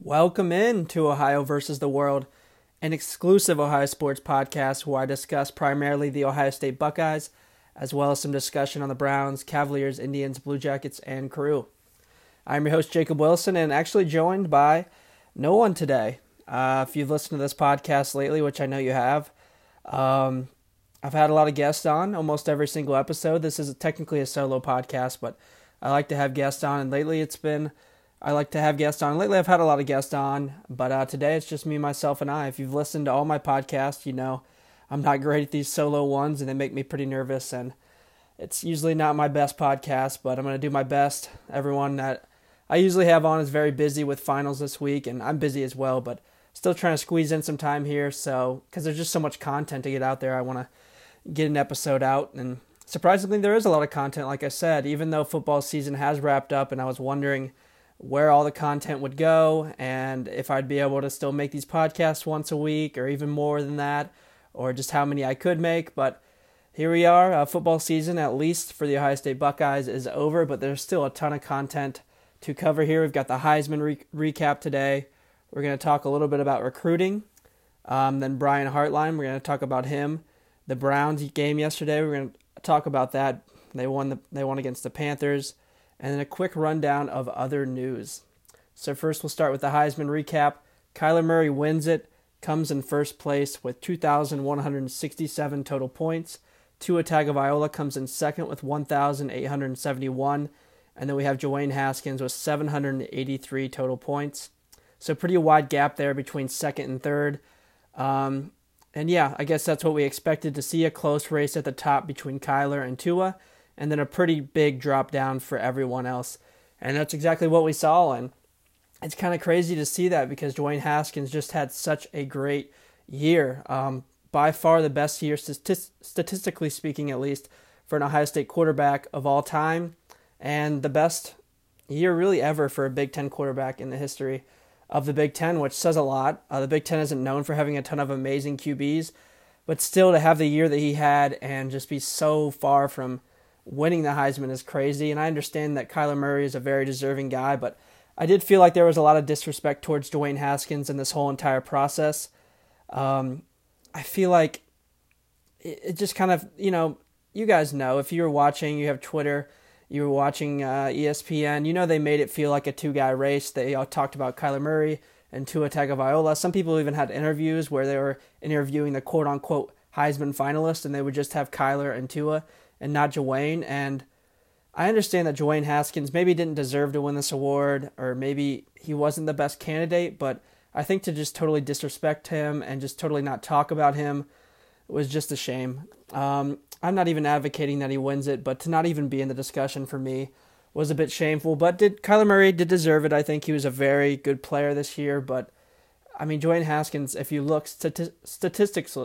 Welcome in to Ohio versus the World, an exclusive Ohio sports podcast where I discuss primarily the Ohio State Buckeyes, as well as some discussion on the Browns, Cavaliers, Indians, Blue Jackets, and crew. I'm your host, Jacob Wilson, and actually joined by no one today. Uh, if you've listened to this podcast lately, which I know you have, um, I've had a lot of guests on almost every single episode. This is technically a solo podcast, but I like to have guests on, and lately it's been I like to have guests on. Lately, I've had a lot of guests on, but uh, today it's just me, myself, and I. If you've listened to all my podcasts, you know I'm not great at these solo ones, and they make me pretty nervous. And it's usually not my best podcast, but I'm going to do my best. Everyone that I usually have on is very busy with finals this week, and I'm busy as well, but still trying to squeeze in some time here. So, because there's just so much content to get out there, I want to get an episode out. And surprisingly, there is a lot of content, like I said, even though football season has wrapped up, and I was wondering where all the content would go and if I'd be able to still make these podcasts once a week or even more than that, or just how many I could make. But here we are. Uh, football season, at least for the Ohio State Buckeyes, is over, but there's still a ton of content to cover here. We've got the Heisman re- recap today. We're going to talk a little bit about recruiting. Um, then Brian Hartline, we're going to talk about him. The Browns game yesterday, we're going to talk about that. They won the they won against the Panthers and then a quick rundown of other news. So, first, we'll start with the Heisman recap. Kyler Murray wins it, comes in first place with 2,167 total points. Tua Tagovailoa comes in second with 1,871. And then we have Dwayne Haskins with 783 total points. So, pretty wide gap there between second and third. Um, and yeah, I guess that's what we expected to see a close race at the top between Kyler and Tua and then a pretty big drop down for everyone else. And that's exactly what we saw. And it's kind of crazy to see that because Dwayne Haskins just had such a great year. Um, by far the best year, statistically speaking, at least, for an Ohio State quarterback of all time, and the best year really ever for a Big Ten quarterback in the history of the Big Ten, which says a lot. Uh, the Big Ten isn't known for having a ton of amazing QBs, but still to have the year that he had and just be so far from winning the Heisman is crazy. And I understand that Kyler Murray is a very deserving guy, but I did feel like there was a lot of disrespect towards Dwayne Haskins in this whole entire process. Um, I feel like it, it, just kind of, you know, you guys know if you were watching, you have Twitter, you were watching uh, ESPN, you know they made it feel like a two guy race. They all talked about Kyler Murray and Tua Tagovailoa. Some people even had interviews where they were interviewing the quote unquote Heisman finalist, and they would just have Kyler and Tua and not Dwayne. And I understand that Dwayne Haskins maybe didn't deserve to win this award, or maybe he wasn't the best candidate, but I think to just totally disrespect him and just totally not talk about him was just a shame. Um, I'm not even advocating that he wins it, but to not even be in the discussion for me was a bit shameful. But did Kyler Murray did deserve it? I think he was a very good player this year. But I mean, Dwayne Haskins, if you look stati- statistics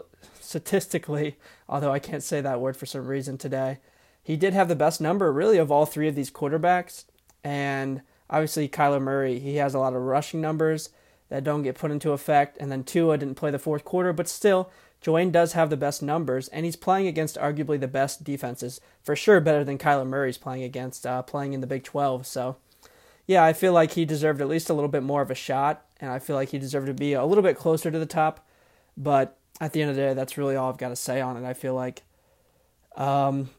statistically, although I can't say that word for some reason today, he did have the best number really of all three of these quarterbacks. And obviously, Kyler Murray, he has a lot of rushing numbers that don't get put into effect. And then Tua didn't play the fourth quarter, but still, Dwayne does have the best numbers, and he's playing against arguably the best defenses, for sure better than Kyler Murray's playing against, uh, playing in the Big 12. So, yeah, I feel like he deserved at least a little bit more of a shot, and I feel like he deserved to be a little bit closer to the top. But at the end of the day, that's really all I've got to say on it. I feel like, um,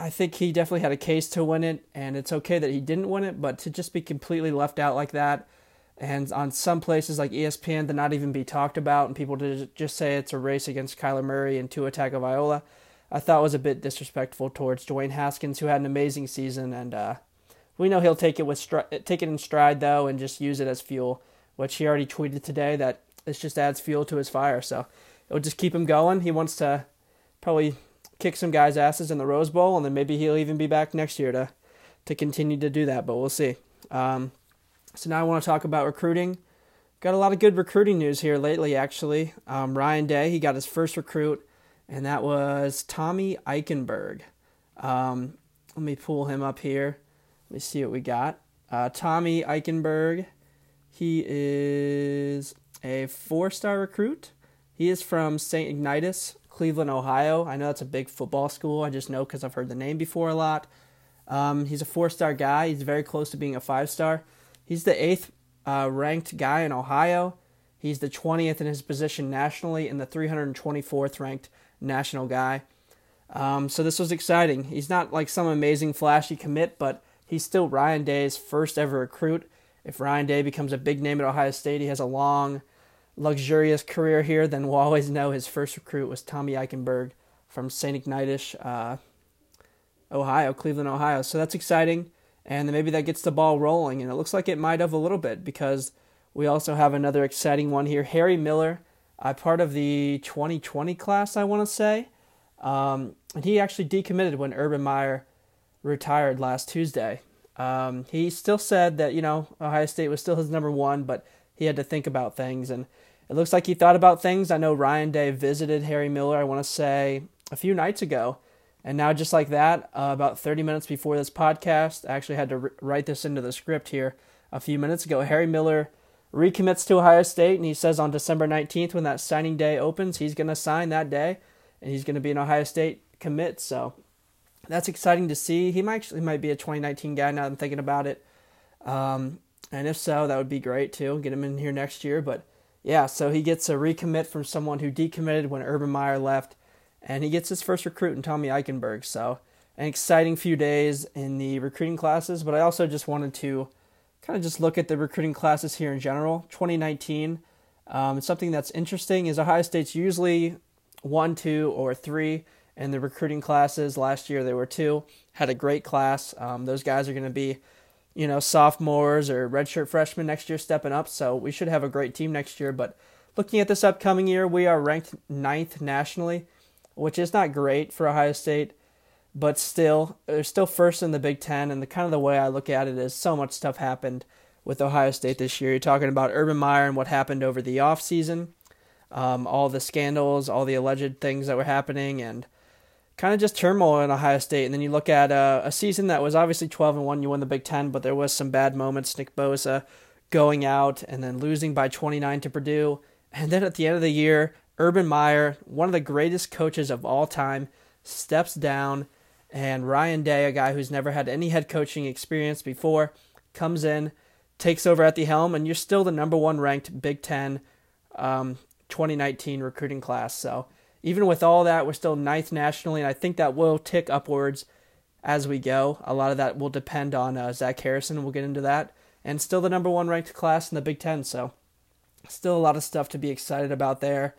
I think he definitely had a case to win it, and it's okay that he didn't win it, but to just be completely left out like that, and on some places like ESPN to not even be talked about, and people to just say it's a race against Kyler Murray and Tua Tagovailoa, I thought was a bit disrespectful towards Dwayne Haskins, who had an amazing season, and uh, we know he'll take it with stri- take it in stride though, and just use it as fuel, which he already tweeted today that this just adds fuel to his fire. So it'll just keep him going. He wants to probably kick some guys' asses in the Rose Bowl, and then maybe he'll even be back next year to to continue to do that. But we'll see. Um, so now I want to talk about recruiting. Got a lot of good recruiting news here lately, actually. Um, Ryan Day, he got his first recruit, and that was Tommy Eichenberg. Um, let me pull him up here. Let me see what we got. Uh, Tommy Eichenberg, he is a four star recruit. He is from St. Ignatius, Cleveland, Ohio. I know that's a big football school. I just know because I've heard the name before a lot. Um, he's a four star guy. He's very close to being a five star. He's the eighth uh, ranked guy in Ohio. He's the 20th in his position nationally and the 324th ranked national guy. Um, so this was exciting. He's not like some amazing flashy commit, but he's still Ryan Day's first ever recruit. If Ryan Day becomes a big name at Ohio State, he has a long, luxurious career here, then we'll always know his first recruit was Tommy Eichenberg from St. Ignatius, uh, Ohio, Cleveland, Ohio. So that's exciting. And then maybe that gets the ball rolling. And it looks like it might have a little bit because we also have another exciting one here. Harry Miller, uh, part of the 2020 class, I want to say. Um, and he actually decommitted when Urban Meyer retired last Tuesday. Um, he still said that, you know, Ohio State was still his number one, but he had to think about things. And it looks like he thought about things. I know Ryan Day visited Harry Miller, I want to say, a few nights ago. And now, just like that, uh, about 30 minutes before this podcast, I actually had to re- write this into the script here a few minutes ago. Harry Miller recommits to Ohio State, and he says on December 19th, when that signing day opens, he's going to sign that day, and he's going to be an Ohio State commit. So that's exciting to see. He might actually might be a 2019 guy now I'm thinking about it. Um, and if so, that would be great too. Get him in here next year. But yeah, so he gets a recommit from someone who decommitted when Urban Meyer left, and he gets his first recruit in Tommy Eichenberg. So an exciting few days in the recruiting classes. But I also just wanted to kind of just look at the recruiting classes here in general. 2019, um, something that's interesting is Ohio State's usually one, two, or three in the recruiting classes. Last year there were two. Had a great class. Um, those guys are going to be you know, sophomores or redshirt freshmen next year stepping up. So we should have a great team next year. But looking at this upcoming year, we are ranked ninth nationally, which is not great for Ohio State, but still, they're still first in the Big Ten. And the kind of the way I look at it is so much stuff happened with Ohio State this year. You're talking about Urban Meyer and what happened over the offseason, um, all the scandals, all the alleged things that were happening, and kind of just turmoil in Ohio State. And then you look at uh, a season that was obviously 12 and 1, you won the Big Ten, but there was some bad moments. Nick Bosa going out and then losing by 29 to Purdue. And then at the end of the year, Urban Meyer, one of the greatest coaches of all time, steps down. And Ryan Day, a guy who's never had any head coaching experience before, comes in, takes over at the helm, and you're still the number one ranked Big Ten um, 2019 recruiting class. So even with all that, we're still ninth nationally, and I think that will tick upwards as we go. A lot of that will depend on uh, Zach Harrison. We'll get into that. And still the number one ranked class in the Big Ten, so still a lot of stuff to be excited about there.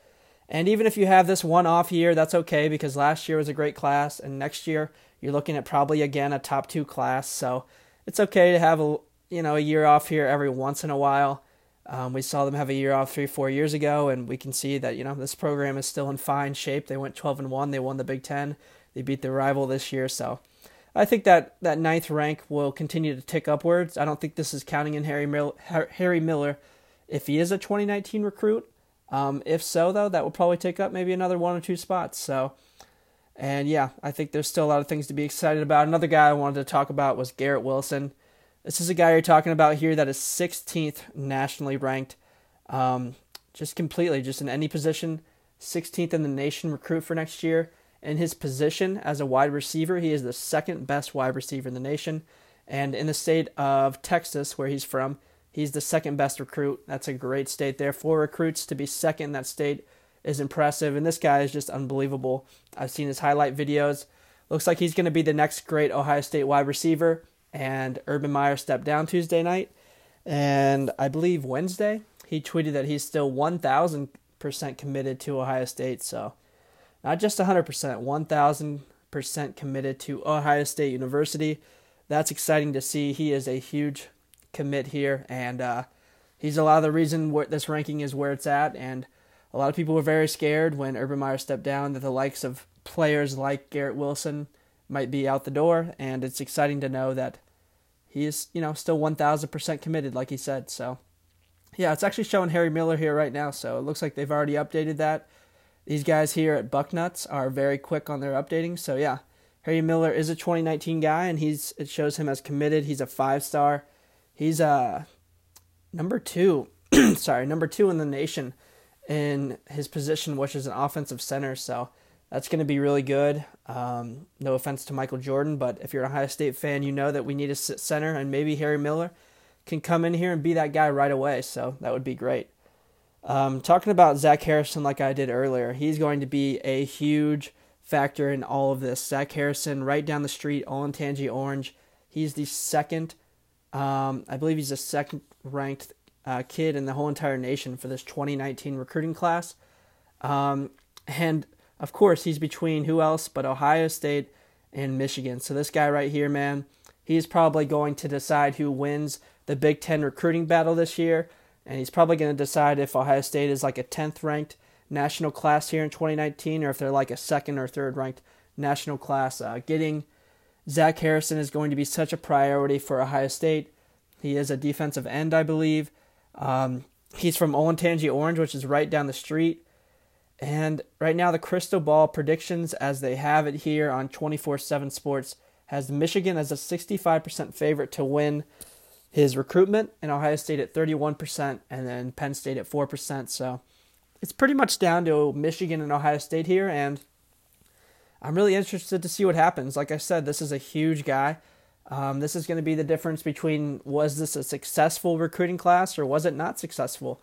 And even if you have this one off year, that's okay because last year was a great class, and next year you're looking at probably again a top two class. So it's okay to have a you know a year off here every once in a while. Um, we saw them have a year off three, four years ago, and we can see that you know this program is still in fine shape. They went 12 and one. They won the Big Ten. They beat their rival this year, so I think that that ninth rank will continue to tick upwards. I don't think this is counting in Harry Mil- Harry Miller if he is a 2019 recruit. Um, if so, though, that will probably take up maybe another one or two spots. So, and yeah, I think there's still a lot of things to be excited about. Another guy I wanted to talk about was Garrett Wilson. This is a guy you're talking about here that is 16th nationally ranked, um, just completely, just in any position, 16th in the nation recruit for next year. In his position as a wide receiver, he is the second best wide receiver in the nation. And in the state of Texas, where he's from, he's the second best recruit. That's a great state there. Four recruits to be second in that state is impressive. And this guy is just unbelievable. I've seen his highlight videos. Looks like he's going to be the next great Ohio State wide receiver and Urban Meyer stepped down Tuesday night. And I believe Wednesday, he tweeted that he's still 1,000% committed to Ohio State. So not just 100%, 1,000% committed to Ohio State University. That's exciting to see. He is a huge commit here, and uh, he's a lot of the reason where this ranking is where it's at. And a lot of people were very scared when Urban Meyer stepped down that the likes of players like Garrett Wilson might be out the door, and it's exciting to know that he is, you know, still 1,000% committed, like he said. So, yeah, it's actually showing Harry Miller here right now, so it looks like they've already updated that. These guys here at Bucknuts are very quick on their updating, so yeah, Harry Miller is a 2019 guy, and he's it shows him as committed. He's a five star. He's uh number two, sorry, number two in the nation in his position, which is an offensive center. So that's going to be really good. Um, no offense to Michael Jordan, but if you're an Ohio State fan, you know that we need a center, and maybe Harry Miller can come in here and be that guy right away. So that would be great. Um, talking about Zach Harrison, like I did earlier, he's going to be a huge factor in all of this. Zach Harrison, right down the street, Olentangy Orange. He's the second, um, I believe he's the second ranked uh, kid in the whole entire nation for this 2019 recruiting class. Um, and of course, he's between who else but Ohio State and Michigan. So this guy right here, man, he's probably going to decide who wins the Big Ten recruiting battle this year. And he's probably going to decide if Ohio State is like a 10th ranked national class here in 2019 or if they're like a second or third ranked national class. Uh, getting Zach Harrison is going to be such a priority for Ohio State. He is a defensive end, I believe. Um, he's from Olentangy Orange, which is right down the street. And right now, the crystal ball predictions, as they have it here on 24 7 Sports, has Michigan as a 65% favorite to win his recruitment, and Ohio State at 31%, and then Penn State at 4%. So it's pretty much down to Michigan and Ohio State here, and I'm really interested to see what happens. Like I said, this is a huge guy. Um, this is going to be the difference between was this a successful recruiting class or was it not successful?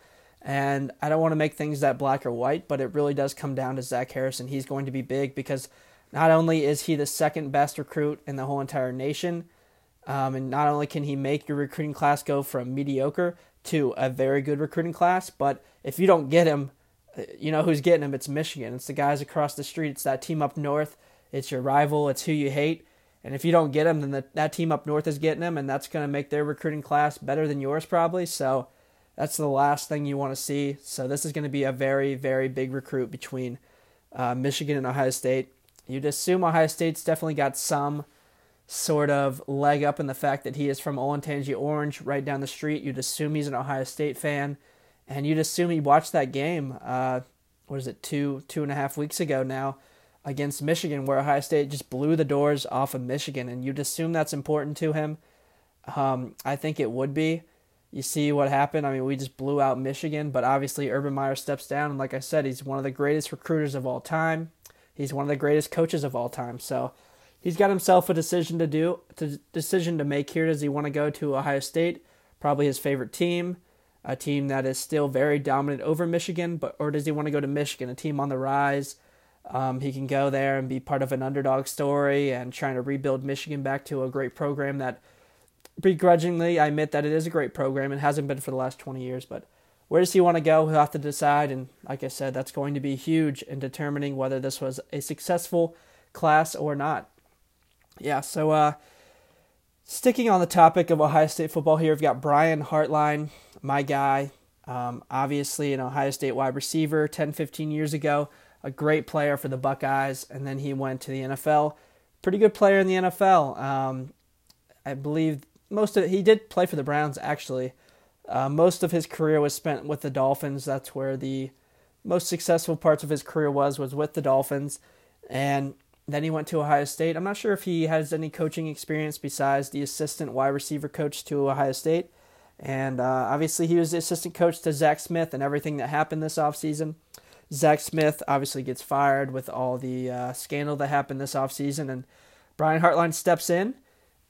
And I don't want to make things that black or white, but it really does come down to Zach Harrison. He's going to be big because not only is he the second best recruit in the whole entire nation, um, and not only can he make your recruiting class go from mediocre to a very good recruiting class, but if you don't get him, uh, you know who's getting him? It's Michigan. It's the guys across the street. It's that team up north. It's your rival. It's who you hate. And if you don't get him, then the, that team up north is getting him, and that's going to make their recruiting class better than yours probably. So that's the last thing you want to see. So this is going to be a very, very big recruit between uh, Michigan and Ohio State. You'd assume Ohio State's definitely got some sort of leg up in the fact that he is from Olentangy Orange, right down the street. You'd assume he's an Ohio State fan, and you'd assume he watched that game. Uh, what is it, two two and a half weeks ago now, against Michigan, where Ohio State just blew the doors off of Michigan, and you'd assume that's important to him. Um, I think it would be. You see what happened. I mean, we just blew out Michigan, but obviously Urban Meyer steps down, and like I said, he's one of the greatest recruiters of all time. He's one of the greatest coaches of all time. So he's got himself a decision to do, to decision to make here. Does he want to go to Ohio State, probably his favorite team, a team that is still very dominant over Michigan, but or does he want to go to Michigan, a team on the rise? Um, he can go there and be part of an underdog story and trying to rebuild Michigan back to a great program that begrudgingly I admit that it is a great program It hasn't been for the last 20 years, but where does he want to go? He'll have to decide. And like I said, that's going to be huge in determining whether this was a successful class or not. Yeah, so uh, sticking on the topic of Ohio State football here, we've got Brian Hartline, my guy. Um, obviously, an Ohio State wide receiver 10, 15 years ago, a great player for the Buckeyes. And then he went to the NFL. Pretty good player in the NFL. Um, I believe most of he did play for the Browns actually. Uh, most of his career was spent with the Dolphins. That's where the most successful parts of his career was was with the Dolphins, and then he went to Ohio State. I'm not sure if he has any coaching experience besides the assistant wide receiver coach to Ohio State, and uh, obviously he was the assistant coach to Zach Smith and everything that happened this offseason. Zach Smith obviously gets fired with all the uh, scandal that happened this offseason, and Brian Hartline steps in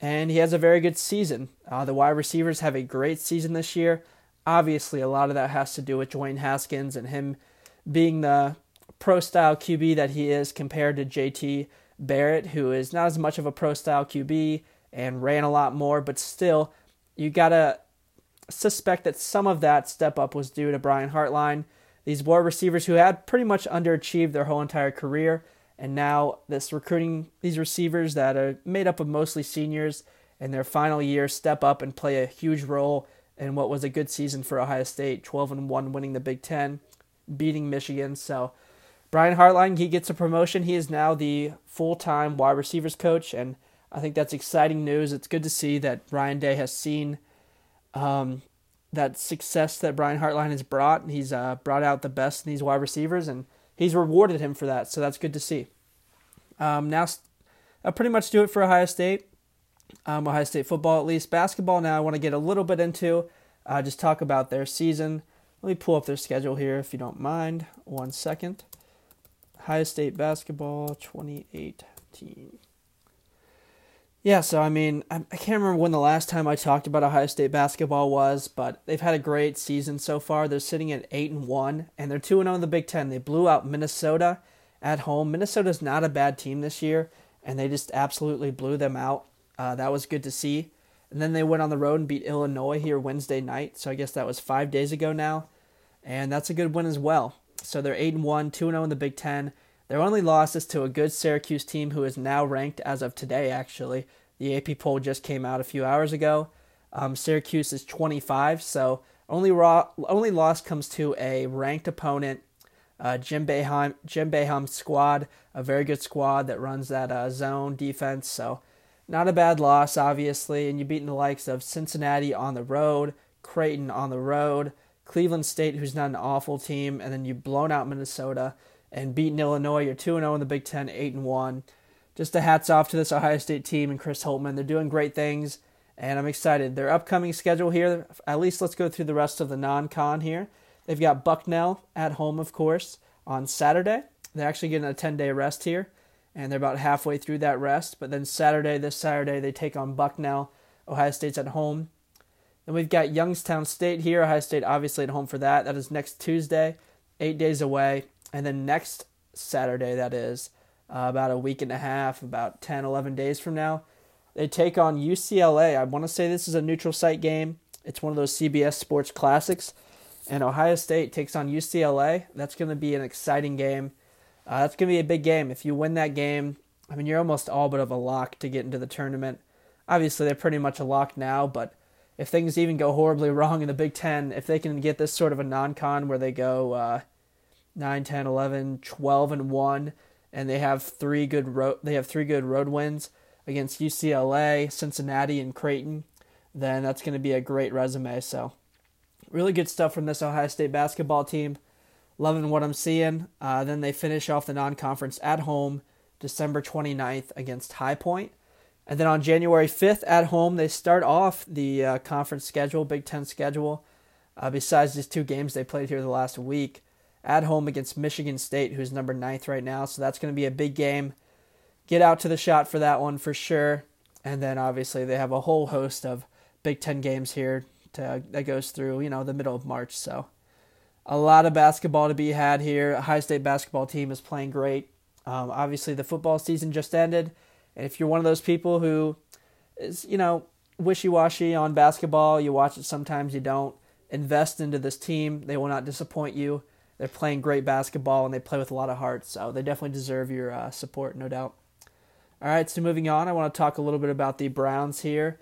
and he has a very good season. Uh, the wide receivers have a great season this year. Obviously, a lot of that has to do with Dwayne Haskins and him being the pro style QB that he is compared to JT Barrett, who is not as much of a pro style QB and ran a lot more, but still, you gotta suspect that some of that step up was due to Brian Hartline. These wide receivers who had pretty much underachieved their whole entire career and now this recruiting these receivers that are made up of mostly seniors in their final year step up and play a huge role in what was a good season for Ohio State, 12 and 1 winning the Big 10, beating Michigan. So Brian Hartline, he gets a promotion. He is now the full-time wide receivers coach and I think that's exciting news. It's good to see that Ryan Day has seen um, that success that Brian Hartline has brought. And he's uh, brought out the best in these wide receivers and he's rewarded him for that, so that's good to see. Um, now, I'll pretty much do it for Ohio State. Um, Ohio State football, at least. Basketball, now I want to get a little bit into, uh, just talk about their season. Let me pull up their schedule here if you don't mind. One second. Ohio State basketball 2018. Yeah, so I mean, I, can't remember when the last time I talked about Ohio State basketball was, but they've had a great season so far. They're sitting at eight and one, and they're two and zero oh in the Big Ten. They blew out Minnesota at home. Minnesota's not a bad team this year, and they just absolutely blew them out. Uh, that was good to see. And then they went on the road and beat Illinois here Wednesday night. So I guess that was five days ago now, and that's a good win as well. So they're eight and one, two and zero oh in the Big Ten. Their only loss is to a good Syracuse team who is now ranked as of today, actually. The AP poll just came out a few hours ago. Um, Syracuse is 25, so only raw, only loss comes to a ranked opponent, uh, Jim Boeheim, Jim Boeheim's squad, a very good squad that runs that uh, zone defense. So not a bad loss, obviously. And you're beating the likes of Cincinnati on the road, Creighton on the road, Cleveland State, who's not an awful team, and then you've blown out Minnesota and beaten Illinois. You're 2 0 in the Big Ten, 8 and 1. Just a hats off to this Ohio State team and Chris Holtmann. They're doing great things, and I'm excited. Their upcoming schedule here, at least let's go through the rest of the non con here. They've got Bucknell at home, of course, on Saturday. They're actually getting a 10 day rest here, and they're about halfway through that rest. But then Saturday, this Saturday, they take on Bucknell. Ohio State's at home. Then we've got Youngstown State here. Ohio State obviously at home for that. That is next Tuesday, eight days away. And then next Saturday, that is uh, about a week and a half, about 10, 11 days from now, they take on UCLA. I want to say this is a neutral site game. It's one of those CBS Sports Classics. And Ohio State takes on UCLA. That's going to be an exciting game. Uh, that's going to be a big game. If you win that game, I mean, you're almost all but of a lock to get into the tournament. Obviously, they're pretty much a lock now, but if things even go horribly wrong in the Big Ten, if they can get this sort of a non con where they go uh, 9, 10, 11, 12, and 1, and they have three good road they have three good road wins against UCLA, Cincinnati, and Creighton, then that's going to be a great resume. So, really good stuff from this Ohio State basketball team. Loving what I'm seeing. Uh, then they finish off the non conference at home December 29th against High Point. And then on January 5th at home, they start off the uh, conference schedule, Big Ten schedule. Uh, besides these two games they played here the last week, at home against Michigan State, who's number ninth right now. So that's going to be a big game. Get out to the shot for that one for sure. And then obviously they have a whole host of Big Ten games here to, that goes through, you know, the middle of March. So a lot of basketball to be had here. High State basketball team is playing great. Um, obviously the football season just ended. And if you're one of those people who is, you know, wishy washy on basketball, you watch it sometimes, you don't, invest into this team. They will not disappoint you. They're playing great basketball and they play with a lot of heart, so they definitely deserve your uh, support, no doubt. All right, so moving on, I want to talk a little bit about the Browns here.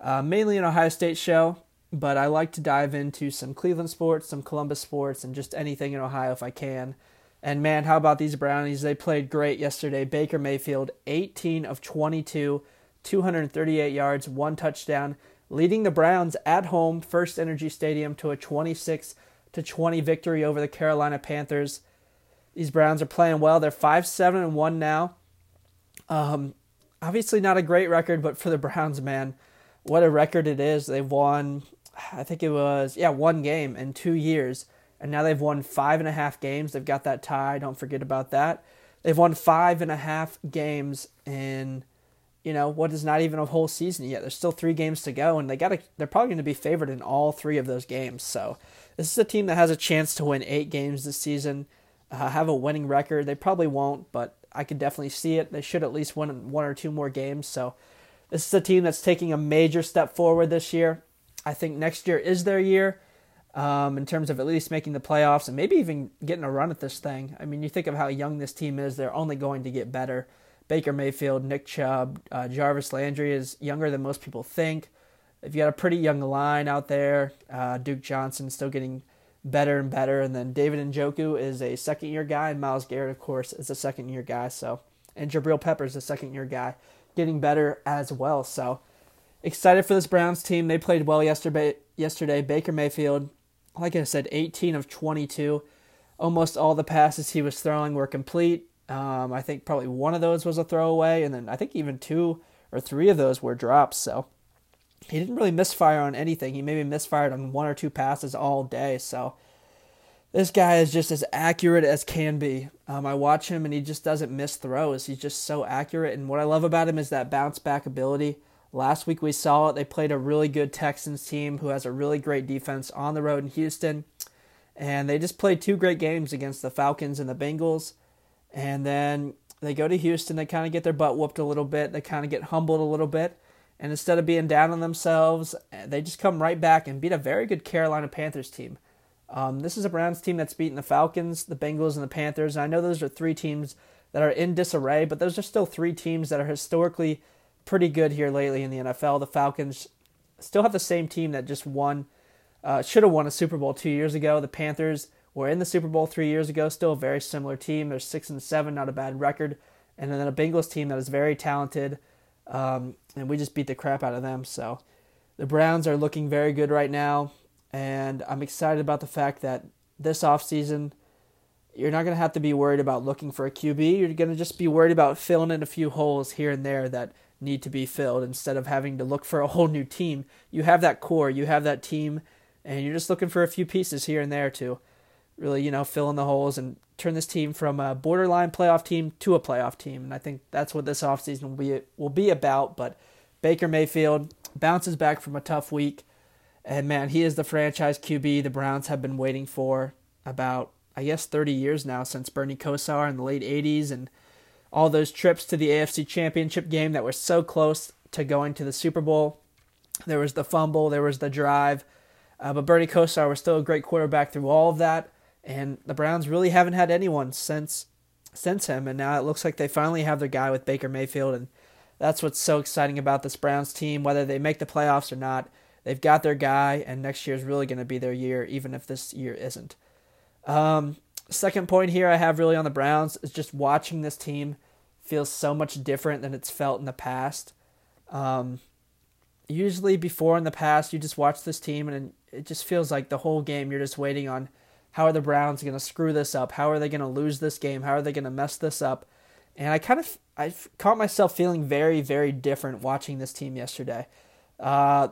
Uh, mainly an Ohio State show, but I like to dive into some Cleveland sports, some Columbus sports, and just anything in Ohio if I can. And man, how about these Brownies? They played great yesterday. Baker Mayfield, 18 of 22, 238 yards, one touchdown, leading the Browns at home, First Energy Stadium, to a 26 to 20 victory over the Carolina Panthers. These Browns are playing well. They're 5 7 and 1 now. Um, obviously, not a great record, but for the Browns, man, what a record it is. They've won, I think it was, yeah, one game in two years. And now they've won five and a half games. They've got that tie. Don't forget about that. They've won five and a half games in, you know, what is not even a whole season yet. There's still three games to go, and they got. They're probably going to be favored in all three of those games. So this is a team that has a chance to win eight games this season, uh, have a winning record. They probably won't, but I could definitely see it. They should at least win one or two more games. So this is a team that's taking a major step forward this year. I think next year is their year um, in terms of at least making the playoffs and maybe even getting a run at this thing. I mean, you think of how young this team is; they're only going to get better. Baker Mayfield, Nick Chubb, uh, Jarvis Landry is younger than most people think. You got a pretty young line out there. Uh, Duke Johnson still getting better and better, and then David Njoku is a second year guy, and Myles Garrett, of course, is a second year guy. So, and Jabril Peppers is a second year guy, getting better as well. So, excited for this Browns team. They played well yesterday. Yesterday, Baker Mayfield, like I said, 18 of 22. Almost all the passes he was throwing were complete. Um, I think probably one of those was a throwaway, and then I think even two or three of those were drops. So he didn't really misfire on anything. He maybe misfired on one or two passes all day. So this guy is just as accurate as can be. Um, I watch him and he just doesn't miss throws. He's just so accurate. And what I love about him is that bounce back ability. Last week we saw it. They played a really good Texans team who has a really great defense on the road in Houston. And they just played two great games against the Falcons and the Bengals. And then they go to Houston. They kind of get their butt whooped a little bit. They kind of get humbled a little bit. And instead of being down on themselves, they just come right back and beat a very good Carolina Panthers team. Um, this is a Browns team that's beaten the Falcons, the Bengals, and the Panthers. And I know those are three teams that are in disarray, but those are still three teams that are historically pretty good here lately in the NFL. The Falcons still have the same team that just won, uh, should have won a Super Bowl two years ago. The Panthers were in the Super Bowl three years ago, still a very similar team. They're six and seven, not a bad record. And then a Bengals team that is very talented, um, and we just beat the crap out of them. So the Browns are looking very good right now and I'm excited about the fact that this offseason, you're not going to have to be worried about looking for a QB. You're going to just be worried about filling in a few holes here and there that need to be filled instead of having to look for a whole new team. You have that core, you have that team, and you're just looking for a few pieces here and there to really, you know, fill in the holes and turn this team from a borderline playoff team to a playoff team. And I think that's what this offseason will be will be about, but Baker Mayfield bounces back from a tough week and man, he is the franchise QB the Browns have been waiting for about, I guess, 30 years now since Bernie Kosar in the late 80s and all those trips to the AFC Championship game that were so close to going to the Super Bowl. There was the fumble, there was the drive, uh, but Bernie Kosar was still a great quarterback through all of that. And the Browns really haven't had anyone since since him, and now it looks like they finally have their guy with Baker Mayfield, and that's what's so exciting about this Browns team. Whether they make the playoffs or not, They've got their guy, and next year is really going to be their year, even if this year isn't. Um, second point here I have really on the Browns is just watching this team feels so much different than it's felt in the past. Um, usually, before in the past, you just watch this team and it just feels like the whole game you're just waiting on how are the Browns going to screw this up? How are they going to lose this game? How are they going to mess this up? And I kind of I caught myself feeling very very different watching this team yesterday. Uh,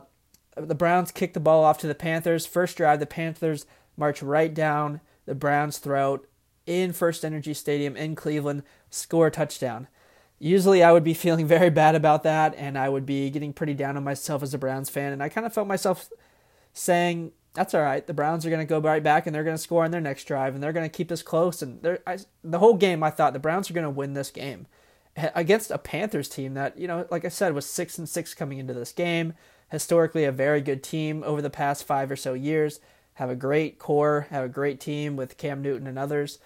the Browns kick the ball off to the Panthers. First drive, the Panthers march right down the Browns' throat in First Energy Stadium in Cleveland, score a touchdown. Usually I would be feeling very bad about that and I would be getting pretty down on myself as a Browns fan. And I kind of felt myself saying, that's all right. The Browns are going to go right back and they're going to score on their next drive and they're going to keep this close. And I, the whole game, I thought the Browns are going to win this game against a Panthers team that, you know, like I said, was six and six coming into this game historically a very good team over the past five or so years, have a great core, have a great team with Cam Newton and others.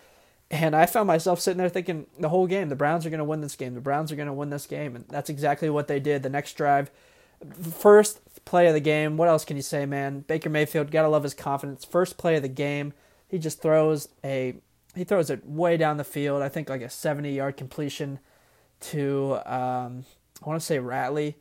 And I found myself sitting there thinking the whole game, the Browns are going to win this game. The Browns are going to win this game. And that's exactly what they did. The next drive, first play of the game. What else can you say, man? Baker Mayfield, got to love his confidence. First play of the game, he just throws a he throws it way down the field. I think like a 70 yard completion to um, I want to say Ratley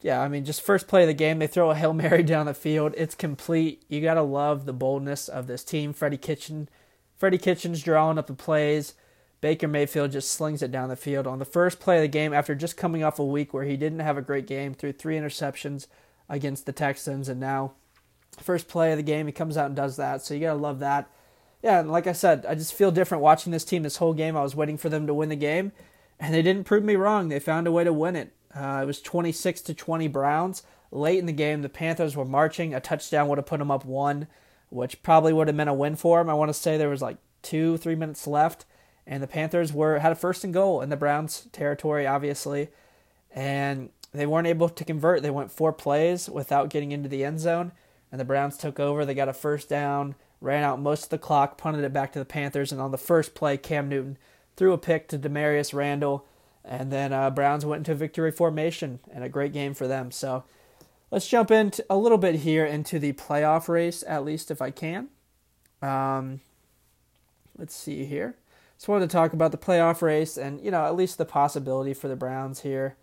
yeah, I mean, just first play of the game, they throw a Hail Mary down the field. It's complete. You got to love the boldness of this team. Freddie Kitchen, Freddie Kitchens drawing up the plays. Baker Mayfield just slings it down the field on the first play of the game after just coming off a week where he didn't have a great game, threw three interceptions against the Texans, and now first play of the game he comes out and does that. So you got to love that. Yeah, and like I said, I just feel different watching this team this whole game. I was waiting for them to win the game, and they didn't prove me wrong. They found a way to win it. Uh, it was 26 to 20 Browns. Late in the game, the Panthers were marching. A touchdown would have put them up one, which probably would have meant a win for them. I want to say there was like two, three minutes left, and the Panthers were had a first and goal in the Browns' territory, obviously, and they weren't able to convert. They went four plays without getting into the end zone, and the Browns took over. They got a first down, ran out most of the clock, punted it back to the Panthers, and on the first play, Cam Newton threw a pick to Damarious Randall and then uh, Browns went into victory formation and a great game for them. So let's jump into a little bit here into the playoff race, at least if I can. Um, let's see here. Just wanted to talk about the playoff race and, you know, at least the possibility for the Browns here.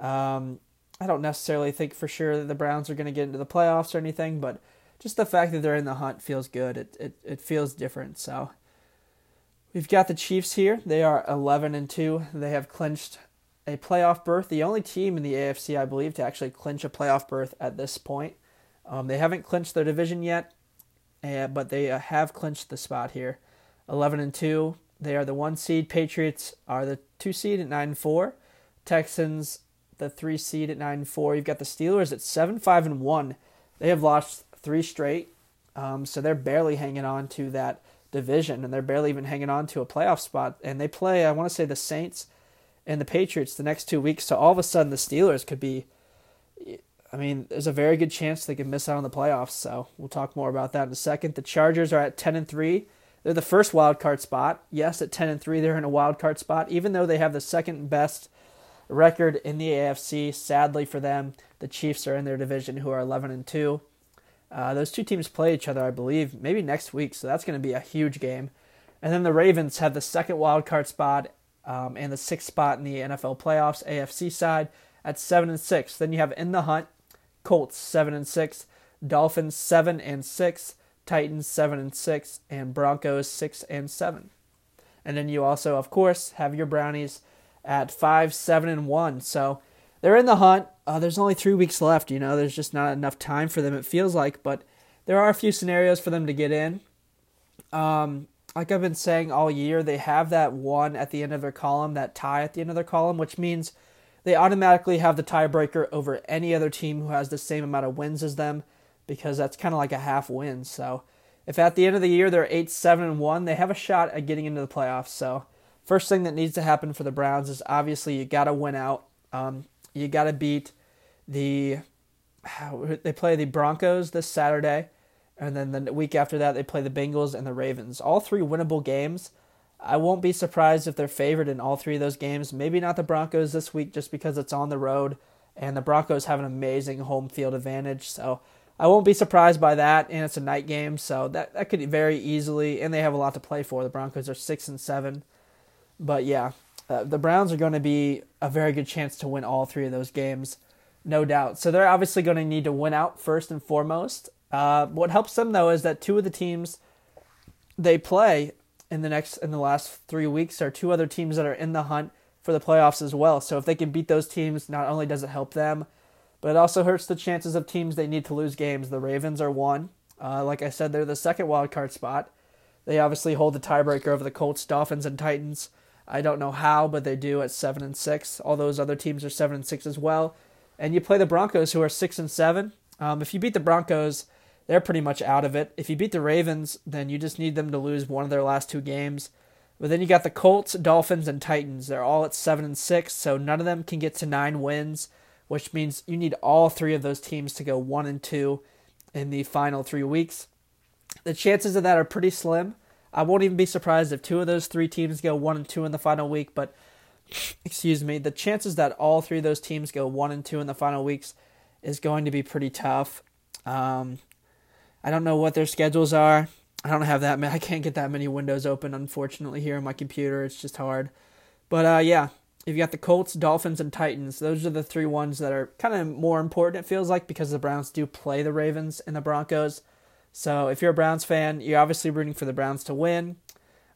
Um, I don't necessarily think for sure that the Browns are going to get into the playoffs or anything, but just the fact that they're in the hunt feels good. It, it, it feels different. So We've got the Chiefs here. They are 11 and 2. They have clinched a playoff berth. The only team in the AFC, I believe, to actually clinch a playoff berth at this point. Um, they haven't clinched their division yet. uh, but they uh, have clinched the spot here. 11 and 2. They are the one seed. Patriots are the two seed at 9 and 4. Texans, the three seed at 9 and 4. You've got the Steelers at 7 5 and 1. They have lost three straight. Um, so they're barely hanging on to that division, and they're barely even hanging on to a playoff spot. And they play, I want to say, the Saints and the Patriots the next two weeks. So all of a sudden, the Steelers could be. I mean, there's a very good chance they could miss out on the playoffs. So we'll talk more about that in a second. The Chargers are at ten and three. They're the first wild card spot. Yes, at ten and three, they're in a wild card spot, even though they have the second best record in the AFC. Sadly for them, the Chiefs are in their division, who are eleven and two. Uh, those two teams play each other, I believe, maybe next week, so that's going to be a huge game. And then the Ravens have the second wild card spot um, and the sixth spot in the NFL playoffs, AFC side at seven and six. Then you have in the hunt, Colts seven and six, Dolphins seven and six, Titans seven and six, and Broncos six and seven. And then you also, of course, have your Brownies at five, seven, and one. So they're in the hunt. Uh, there's only three weeks left. You know, there's just not enough time for them. It feels like, but there are a few scenarios for them to get in. Um, like I've been saying all year, they have that one at the end of their column, that tie at the end of their column, which means they automatically have the tiebreaker over any other team who has the same amount of wins as them, because that's kind of like a half win. So if at the end of the year they're eight, seven, and one, they have a shot at getting into the playoffs. So first thing that needs to happen for the Browns is obviously you got to win out. Um, you got to beat the. They play the Broncos this Saturday. And then the week after that, they play the Bengals and the Ravens. All three winnable games. I won't be surprised if they're favored in all three of those games. Maybe not the Broncos this week just because it's on the road and the Broncos have an amazing home field advantage. So I won't be surprised by that. And it's a night game, so that, that could very easily, and they have a lot to play for. The Broncos are 6 and 7. But yeah, uh, the Browns are going to be a very good chance to win all three of those games, no doubt. So they're obviously going to need to win out first and foremost. Uh, what helps them though is that two of the teams they play in the next in the last three weeks are two other teams that are in the hunt for the playoffs as well. So if they can beat those teams, not only does it help them, but it also hurts the chances of teams they need to lose games. The Ravens are one. Uh, like I said, they're the second wild card spot. They obviously hold the tiebreaker over the Colts, Dolphins, and Titans. I don't know how, but they do at seven and six. All those other teams are seven and six as well. And you play the Broncos, who are six and seven. Um, if you beat the Broncos, they're pretty much out of it. If you beat the Ravens, then you just need them to lose one of their last two games. But then you got the Colts, Dolphins, and Titans. They're all at seven and six, so none of them can get to nine wins, which means you need all three of those teams to go one and two in the final three weeks. The chances of that are pretty slim. I won't even be surprised if two of those three teams go one and two in the final week, but excuse me, the chances that all three of those teams go one and two in the final weeks is going to be pretty tough. Um, I don't know what their schedules are. I don't have that many. I can't get that many windows open, unfortunately, here on my computer. It's just hard. But uh, yeah, you've got the Colts, Dolphins, and Titans. Those are the three ones that are kind of more important, it feels like, because the Browns do play the Ravens and the Broncos. So if you're a Browns fan, you're obviously rooting for the Browns to win,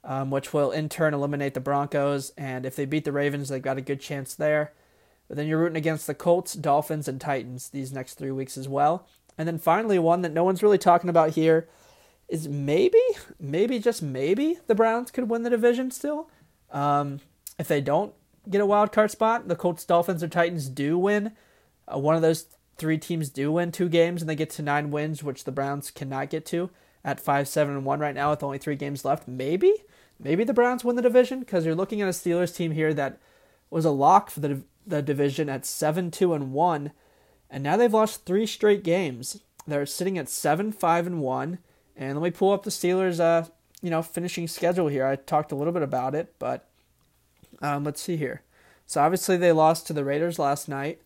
um, which will in turn eliminate the Broncos. And if they beat the Ravens, they've got a good chance there. But then you're rooting against the Colts, Dolphins, and Titans these next three weeks as well. And then finally, one that no one's really talking about here is maybe, maybe just maybe the Browns could win the division still. Um, if they don't get a wild card spot, the Colts, Dolphins, or Titans do win. Uh, one of those three teams do win two games and they get to nine wins, which the Browns cannot get to at five, seven, and one right now with only three games left. Maybe, maybe the Browns win the division because you're looking at a Steelers team here that was a lock for the the division at seven, two, and one and now they've lost three straight games. They're sitting at seven, five, and one. And let me pull up the Steelers' uh, you know, finishing schedule here. I talked a little bit about it, but um, let's see here. So obviously they lost to the Raiders last night.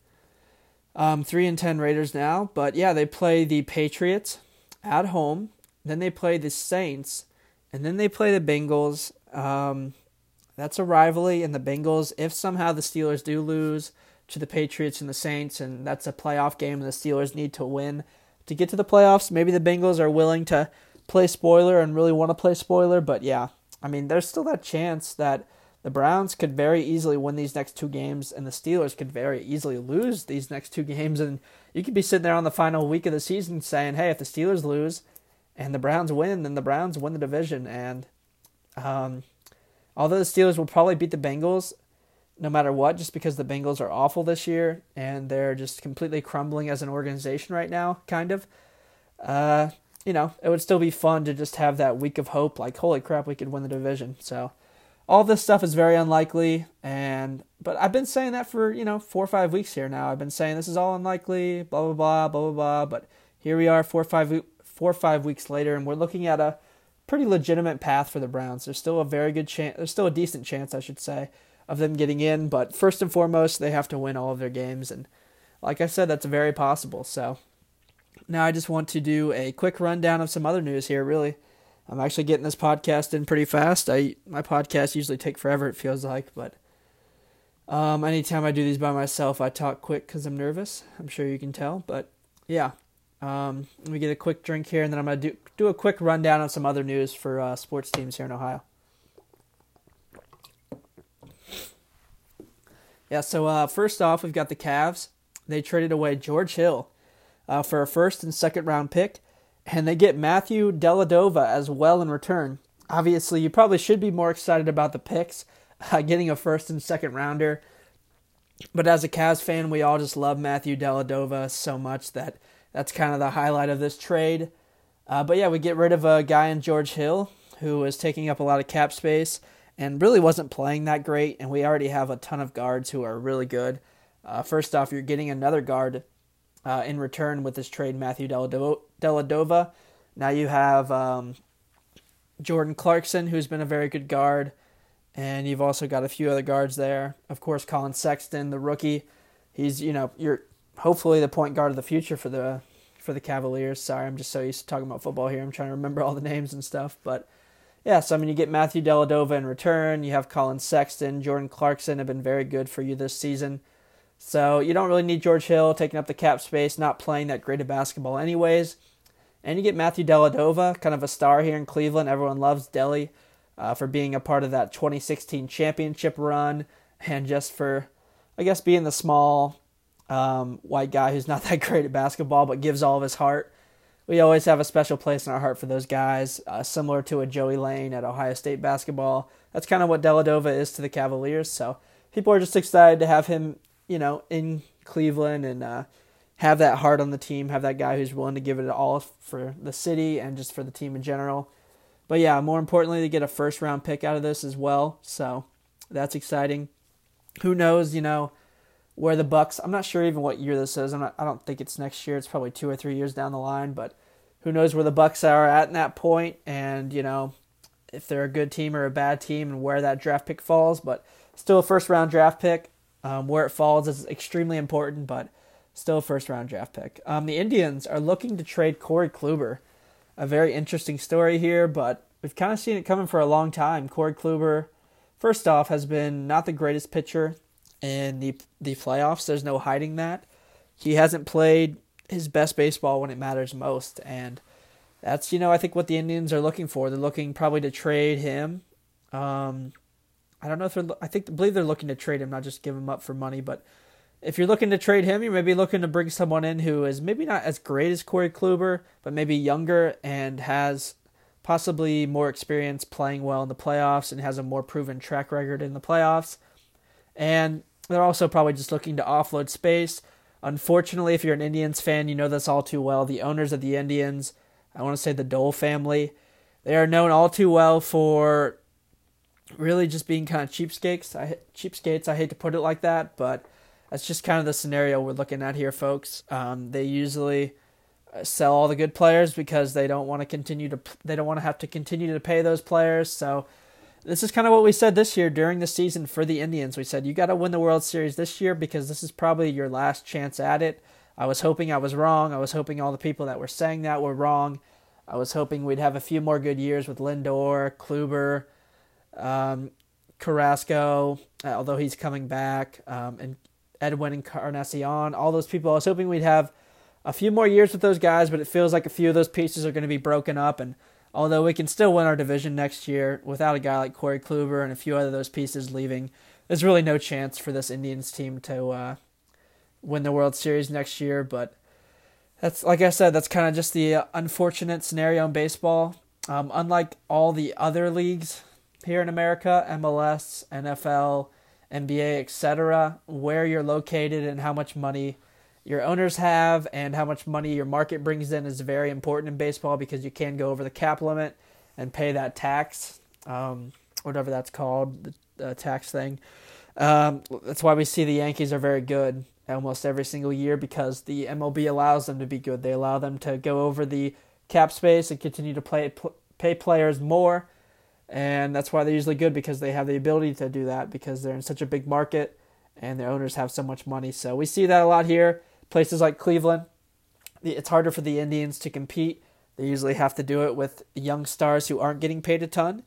Um, three and ten Raiders now, but yeah, they play the Patriots at home. Then they play the Saints, and then they play the Bengals. Um, that's a rivalry, and the Bengals. If somehow the Steelers do lose, to the Patriots and the Saints, and that's a playoff game, and the Steelers need to win to get to the playoffs. Maybe the Bengals are willing to play spoiler and really want to play spoiler, but yeah, I mean, there's still that chance that the Browns could very easily win these next two games, and the Steelers could very easily lose these next two games, and you could be sitting there on the final week of the season saying, "Hey, if the Steelers lose." and the Browns win, then the Browns win the division. And um, although the Steelers will probably beat the Bengals no matter what, just because the Bengals are awful this year and they're just completely crumbling as an organization right now, kind of. Uh, you know, it would still be fun to just have that week of hope, like, holy crap, we could win the division. So all this stuff is very unlikely and but I've been saying that for, you know, four or five weeks here now. I've been saying this is all unlikely, blah blah blah, blah blah blah. But here we are four or five four or five weeks later and we're looking at a pretty legitimate path for the Browns. There's still a very good chance there's still a decent chance I should say of them getting in, but first and foremost they have to win all of their games and like I said, that's very possible. So now I just want to do a quick rundown of some other news here, really. I'm actually getting this podcast in pretty fast. I my podcasts usually take forever, it feels like, but um, anytime I do these by myself, I talk quick because I'm nervous. I'm sure you can tell, but yeah. Um, let me get a quick drink here, and then I'm gonna do do a quick rundown on some other news for uh, sports teams here in Ohio. Yeah, so uh, first off, we've got the Cavs. They traded away George Hill uh, for a first and second round pick, and they get Matthew Dellavedova as well in return. Obviously, you probably should be more excited about the picks, uh, getting a first and second rounder. But as a Cavs fan, we all just love Matthew Dellavedova so much that that's kind of the highlight of this trade. Uh, but yeah, we get rid of a guy in George Hill who was taking up a lot of cap space and really wasn't playing that great. And we already have a ton of guards who are really good. Uh, first off, you're getting another guard uh, in return with this trade, Matthew Dellavedova. Now you have um, Jordan Clarkson, who's been a very good guard, and you've also got a few other guards there. Of course, Collin Sexton, the rookie. He's you know you're hopefully the point guard of the future for the for the Cavaliers. Sorry, I'm just so used to talking about football here. I'm trying to remember all the names and stuff, but yeah. So I mean, you get Matthew Dellavedova in return. You have Collin Sexton, Jordan Clarkson have been very good for you this season. So you don't really need George Hill taking up the cap space, not playing that great of basketball anyways. And you get Matthew Dellavedova, kind of a star here in Cleveland. Everyone loves Delly uh, for being a part of that 2016 championship run and just for, I guess, being the small um, white guy who's not that great at basketball but gives all of his heart. We always have a special place in our heart for those guys, uh, similar to a Joey Lane at Ohio State basketball. That's kind of what Dellavedova is to the Cavaliers. So people are just excited to have him you know, in Cleveland and uh, have that heart on the team, have that guy who's willing to give it all for the city and just for the team in general. But yeah, more importantly, to get a first round pick out of this as well. So that's exciting. Who knows, you know, where the Bucks. I'm not sure even what year this is. I'm not, I don't think it's next year. It's probably two or three years down the line. But who knows where the Bucks are at in that point, and you know, if they're a good team or a bad team, and where that draft pick falls. But still a first round draft pick. Um, where it falls is extremely important, but still a first round draft pick. Um, the Indians are looking to trade Corey Kluber. A very interesting story here, but we've kind of seen it coming for a long time. Corey Kluber, first off, has been not the greatest pitcher in the the playoffs. There's no hiding that. He hasn't played his best baseball when it matters most, and that's you know I think what the Indians are looking for. They're looking probably to trade him. Um, I don't know if they're. I think believe they're looking to trade him, not just give him up for money. But if you're looking to trade him, you may be looking to bring someone in who is maybe not as great as Corey Kluber, but maybe younger and has possibly more experience playing well in the playoffs and has a more proven track record in the playoffs. And they're also probably just looking to offload space. Unfortunately, if you're an Indians fan, you know this all too well. The owners of the Indians, I want to say the Dole family, they are known all too well for really just being kind of cheapskates. I cheapskates. I hate to put it like that, but that's just kind of the scenario we're looking at here, folks. Um, they usually uh, sell all the good players because they don't want to continue to they don't want to have to continue to pay those players. So this is kind of what we said this year during the season for the Indians. We said you got to win the World Series this year because this is probably your last chance at it. I was hoping I was wrong. I was hoping all the people that were saying that were wrong. I was hoping we'd have a few more good years with Lindor, Kluber, um, Carrasco, uh, although he's coming back, um, and Edwin and Encarnacion, all those people. I was hoping we'd have a few more years with those guys, but it feels like a few of those pieces are going to be broken up. And although we can still win our division next year without a guy like Corey Kluber and a few other those pieces leaving, there's really no chance for this Indians team to uh, win the World Series next year. But That's like I said, that's kind of just the unfortunate scenario in baseball. Um, unlike all the other leagues here in America, MLS, NFL, NBA, etc., where you're located and how much money your owners have and how much money your market brings in is very important in baseball because you can go over the cap limit and pay that tax, um, whatever that's called, the, the tax thing. Um, that's why we see the Yankees are very good almost every single year because the MLB allows them to be good. They allow them to go over the cap space and continue to play pay players more, and that's why they're usually good because they have the ability to do that because they're in such a big market and their owners have so much money. So we see that a lot here. Places like Cleveland, it's harder for the Indians to compete. They usually have to do it with young stars who aren't getting paid a ton.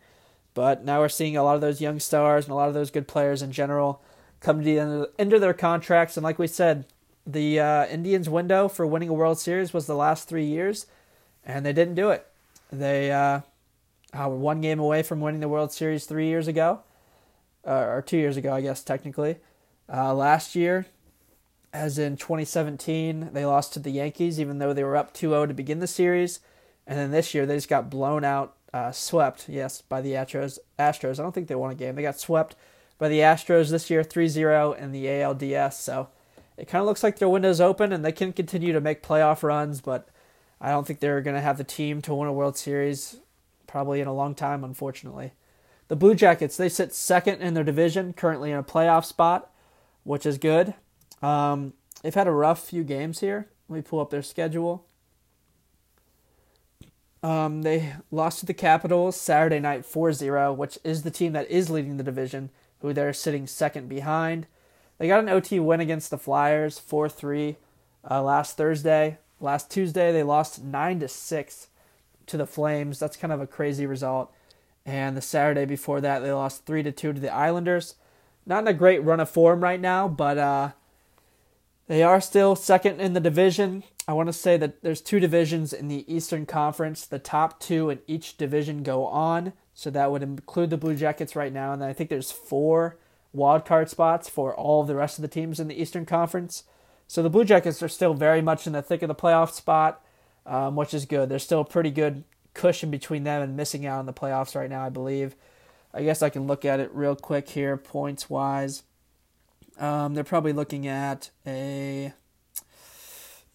But now we're seeing a lot of those young stars and a lot of those good players in general come to the end of their contracts. And like we said, the uh, Indians' window for winning a World Series was the last three years, and they didn't do it. They uh, were one game away from winning the World Series three years ago, uh, or two years ago, I guess, technically. Uh, last year, as in 2017, they lost to the Yankees, even though they were up 2 0 to begin the series. And then this year, they just got blown out, uh, swept, yes, by the Astros. Astros. I don't think they won a game. They got swept by the Astros this year 3 0 in the ALDS. So it kind of looks like their window's open and they can continue to make playoff runs, but I don't think they're going to have the team to win a World Series probably in a long time, unfortunately. The Blue Jackets, they sit second in their division, currently in a playoff spot, which is good. Um, they've had a rough few games here. Let me pull up their schedule. Um, they lost to the Capitals Saturday night 4 0, which is the team that is leading the division, who they're sitting second behind. They got an OT win against the Flyers 4 3 uh, last Thursday. Last Tuesday, they lost 9 to 6 to the Flames. That's kind of a crazy result. And the Saturday before that, they lost 3 to 2 to the Islanders. Not in a great run of form right now, but uh, they are still second in the division. I want to say that there's two divisions in the Eastern Conference. The top two in each division go on, so that would include the Blue Jackets right now. And I think there's four wild card spots for all of the rest of the teams in the Eastern Conference. So the Blue Jackets are still very much in the thick of the playoff spot, um, which is good. There's still a pretty good cushion between them and missing out on the playoffs right now, I believe. I guess I can look at it real quick here, points wise. Um, they're probably looking at a.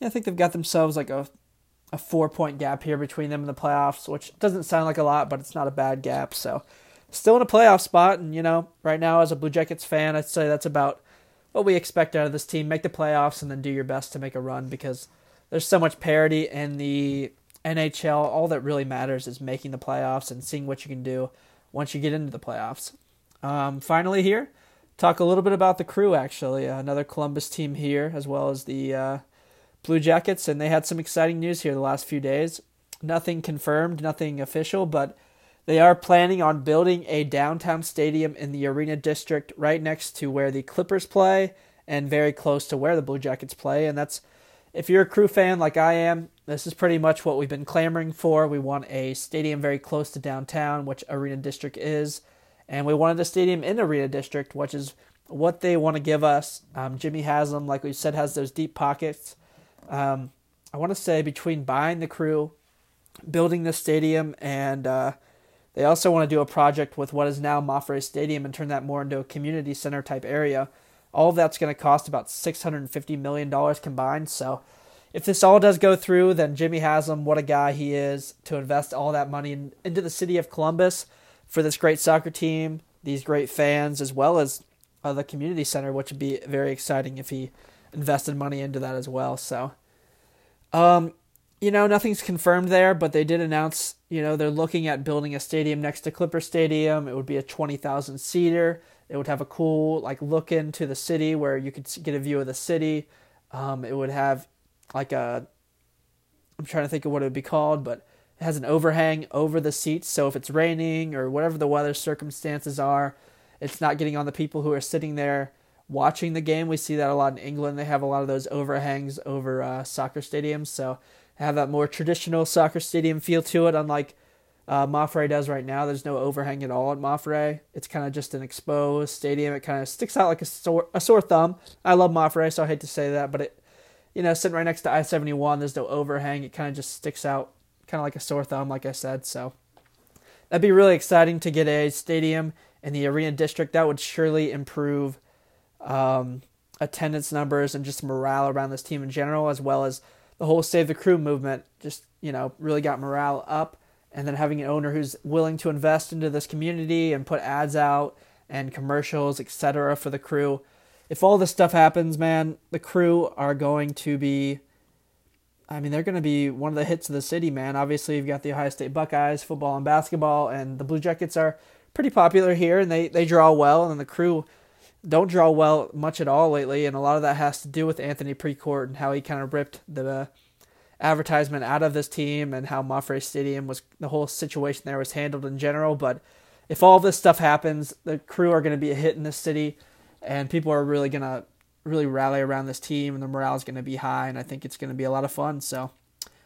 Yeah, I think they've got themselves like a a four point gap here between them and the playoffs, which doesn't sound like a lot, but it's not a bad gap. So, still in a playoff spot, and you know, right now as a Blue Jackets fan, I'd say that's about what we expect out of this team. Make the playoffs and then do your best to make a run because there's so much parity in the NHL. All that really matters is making the playoffs and seeing what you can do once you get into the playoffs. Um, finally, here talk a little bit about the crew, actually. Another Columbus team here, as well as the uh, Blue Jackets, and they had some exciting news here the last few days. Nothing confirmed, nothing official, but they are planning on building a downtown stadium in the Arena District right next to where the Clippers play and very close to where the Blue Jackets play. And that's, if you're a crew fan like I am, this is pretty much what we've been clamoring for. We want a stadium very close to downtown, which Arena District is and we wanted a stadium in Arena District, which is what they want to give us. Um, Jimmy Haslam, like we said, has those deep pockets. Um, I want to say between buying the crew, building the stadium, and uh, they also want to do a project with what is now MAPFRE Stadium and turn that more into a community center type area. All that's going to cost about $650 million combined. So if this all does go through, then Jimmy Haslam, what a guy he is to invest all that money in, into the city of Columbus for this great soccer team, these great fans, as well as uh, the community center, which would be very exciting if he invested money into that as well. So, um, you know, nothing's confirmed there, but they did announce, you know, they're looking at building a stadium next to Clipper Stadium. It would be a 20,000 seater. It would have a cool, like, look into the city where you could get a view of the city. Um, it would have, like, a, I'm trying to think of what it would be called, but it has an overhang over the seats, so if it's raining or whatever the weather circumstances are, it's not getting on the people who are sitting there watching the game. We see that a lot in England. They have a lot of those overhangs over uh, soccer stadiums, so have that more traditional soccer stadium feel to it, unlike uh, MAPFRE does right now. There's no overhang at all at MAPFRE. It's kind of just an exposed stadium. It kind of sticks out like a sore, a sore thumb. I love MAPFRE, so I hate to say that, but it you know, sitting right next to I 71, there's no overhang. It kind of just sticks out, kind of like a sore thumb, like I said. So that'd be really exciting to get a stadium in the arena district. That would surely improve um, attendance numbers and just morale around this team in general, as well as the whole Save the Crew movement. Just, you know, really got morale up. And then having an owner who's willing to invest into this community and put ads out and commercials, etc., for the crew if all this stuff happens, man, the crew are going to be. I mean, they're going to be one of the hits of the city, man. Obviously, you've got the Ohio State Buckeyes, football and basketball, and the Blue Jackets are pretty popular here, and they, they draw well, and the crew don't draw well much at all lately, and a lot of that has to do with Anthony Precourt and how he kind of ripped the advertisement out of this team and how MAPFRE Stadium was the whole situation there was handled in general. But if all this stuff happens, the crew are going to be a hit in this city and people are really gonna really rally around this team, and the morale is gonna be high, and I think it's gonna be a lot of fun. So,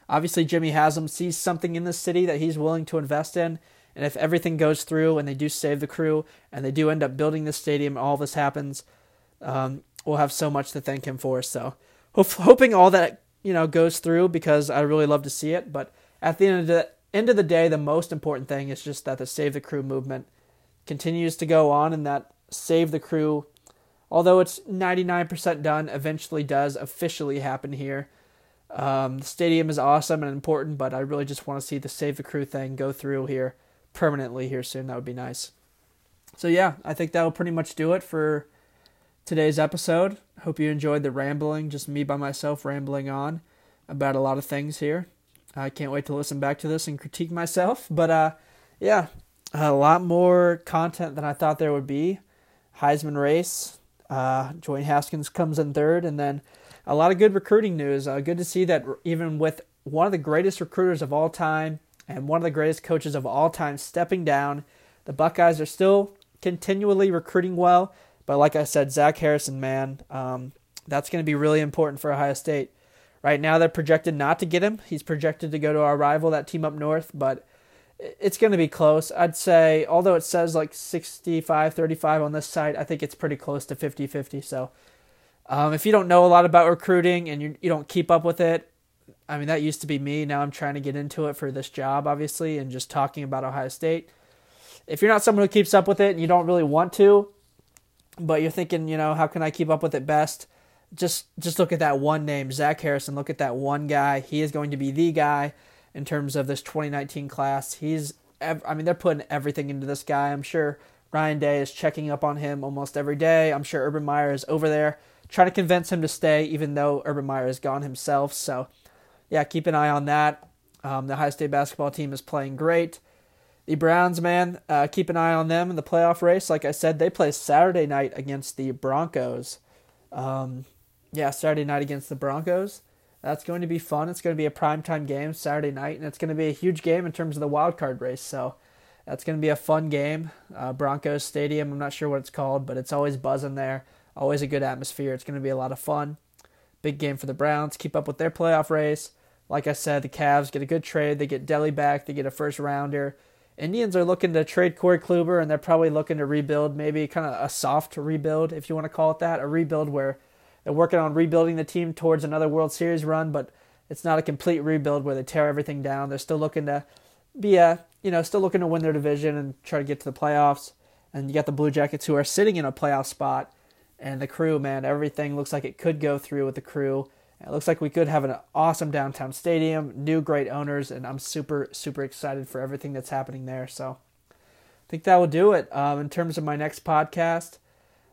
obviously, Jimmy Haslam sees something in this city that he's willing to invest in, and if everything goes through and they do save the crew and they do end up building this stadium, all this happens, um, we'll have so much to thank him for. So, hoping all that you know goes through because I really love to see it. But at the end of the end of the day, the most important thing is just that the Save the Crew movement continues to go on, and that Save the Crew although it's 99% done, eventually does officially happen here. Um, the stadium is awesome and important, but I really just want to see the Save the Crew thing go through here permanently here soon. That would be nice. So, yeah, I think that will pretty much do it for today's episode. Hope you enjoyed the rambling, just me by myself rambling on about a lot of things here. I can't wait to listen back to this and critique myself. But, uh, yeah, a lot more content than I thought there would be. Heisman race, uh, Dwayne Haskins comes in third, and then a lot of good recruiting news. Uh, good to see that even with one of the greatest recruiters of all time and one of the greatest coaches of all time stepping down, the Buckeyes are still continually recruiting well. But like I said, Zach Harrison, man, um, that's going to be really important for Ohio State. Right now, they're projected not to get him. He's projected to go to our rival, that team up north, but it's going to be close. I'd say, although it says like 65 35 on this site, I think it's pretty close to 50 50. So, um, if you don't know a lot about recruiting and you, you don't keep up with it, I mean, that used to be me. Now I'm trying to get into it for this job, obviously, and just talking about Ohio State. If you're not someone who keeps up with it and you don't really want to, but you're thinking, you know, how can I keep up with it best? Just just look at that one name, Zach Harrison. Look at that one guy. He is going to be the guy in terms of this 2019 class. He's, I mean, they're putting everything into this guy. I'm sure Ryan Day is checking up on him almost every day. I'm sure Urban Meyer is over there trying to convince him to stay, even though Urban Meyer is gone himself. So, yeah, keep an eye on that. Um, the Ohio State basketball team is playing great. The Browns, man, uh, keep an eye on them in the playoff race. Like I said, they play Saturday night against the Broncos. Um, yeah, Saturday night against the Broncos. That's going to be fun. It's going to be a primetime game Saturday night, and it's going to be a huge game in terms of the wild card race. So that's going to be a fun game. Uh, Broncos Stadium, I'm not sure what it's called, but it's always buzzing there. Always a good atmosphere. It's going to be a lot of fun. Big game for the Browns. Keep up with their playoff race. Like I said, the Cavs get a good trade. They get Delly back. They get a first rounder. Indians are looking to trade Corey Kluber, and they're probably looking to rebuild, maybe kind of a soft rebuild, if you want to call it that, a rebuild where they're working on rebuilding the team towards another World Series run, but it's not a complete rebuild where they tear everything down. They're still looking to be a, you know, still looking to win their division and try to get to the playoffs. And you got the Blue Jackets who are sitting in a playoff spot. And the crew, man, everything looks like it could go through with the crew. It looks like we could have an awesome downtown stadium, new great owners, and I'm super, super excited for everything that's happening there. So I think that will do it. Um, in terms of my next podcast,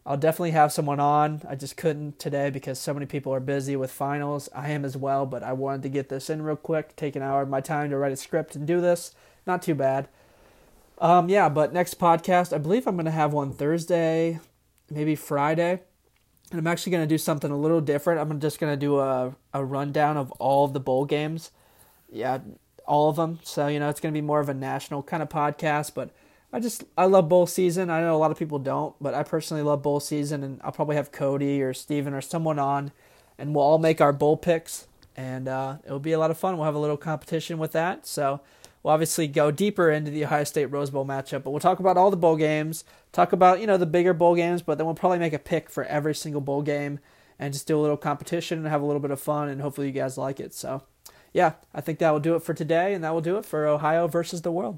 I'll definitely have someone on. I just couldn't today because so many people are busy with finals. I am as well, but I wanted to get this in real quick, take an hour of my time to write a script and do this. Not too bad. Um, yeah, but next podcast, I believe I'm going to have one Thursday, maybe Friday. And I'm actually going to do something a little different. I'm just going to do a, a rundown of all of the bowl games. Yeah, all of them. So, you know, it's going to be more of a national kind of podcast, but I just I love bowl season. I know a lot of people don't, but I personally love bowl season, and I'll probably have Cody or Steven or someone on, and we'll all make our bowl picks, and uh, it'll be a lot of fun. We'll have a little competition with that. So we'll obviously go deeper into the Ohio State Rose Bowl matchup, but we'll talk about all the bowl games, talk about you know the bigger bowl games, but then we'll probably make a pick for every single bowl game, and just do a little competition and have a little bit of fun, and hopefully you guys like it. So, yeah, I think that will do it for today, and that will do it for Ohio versus the world.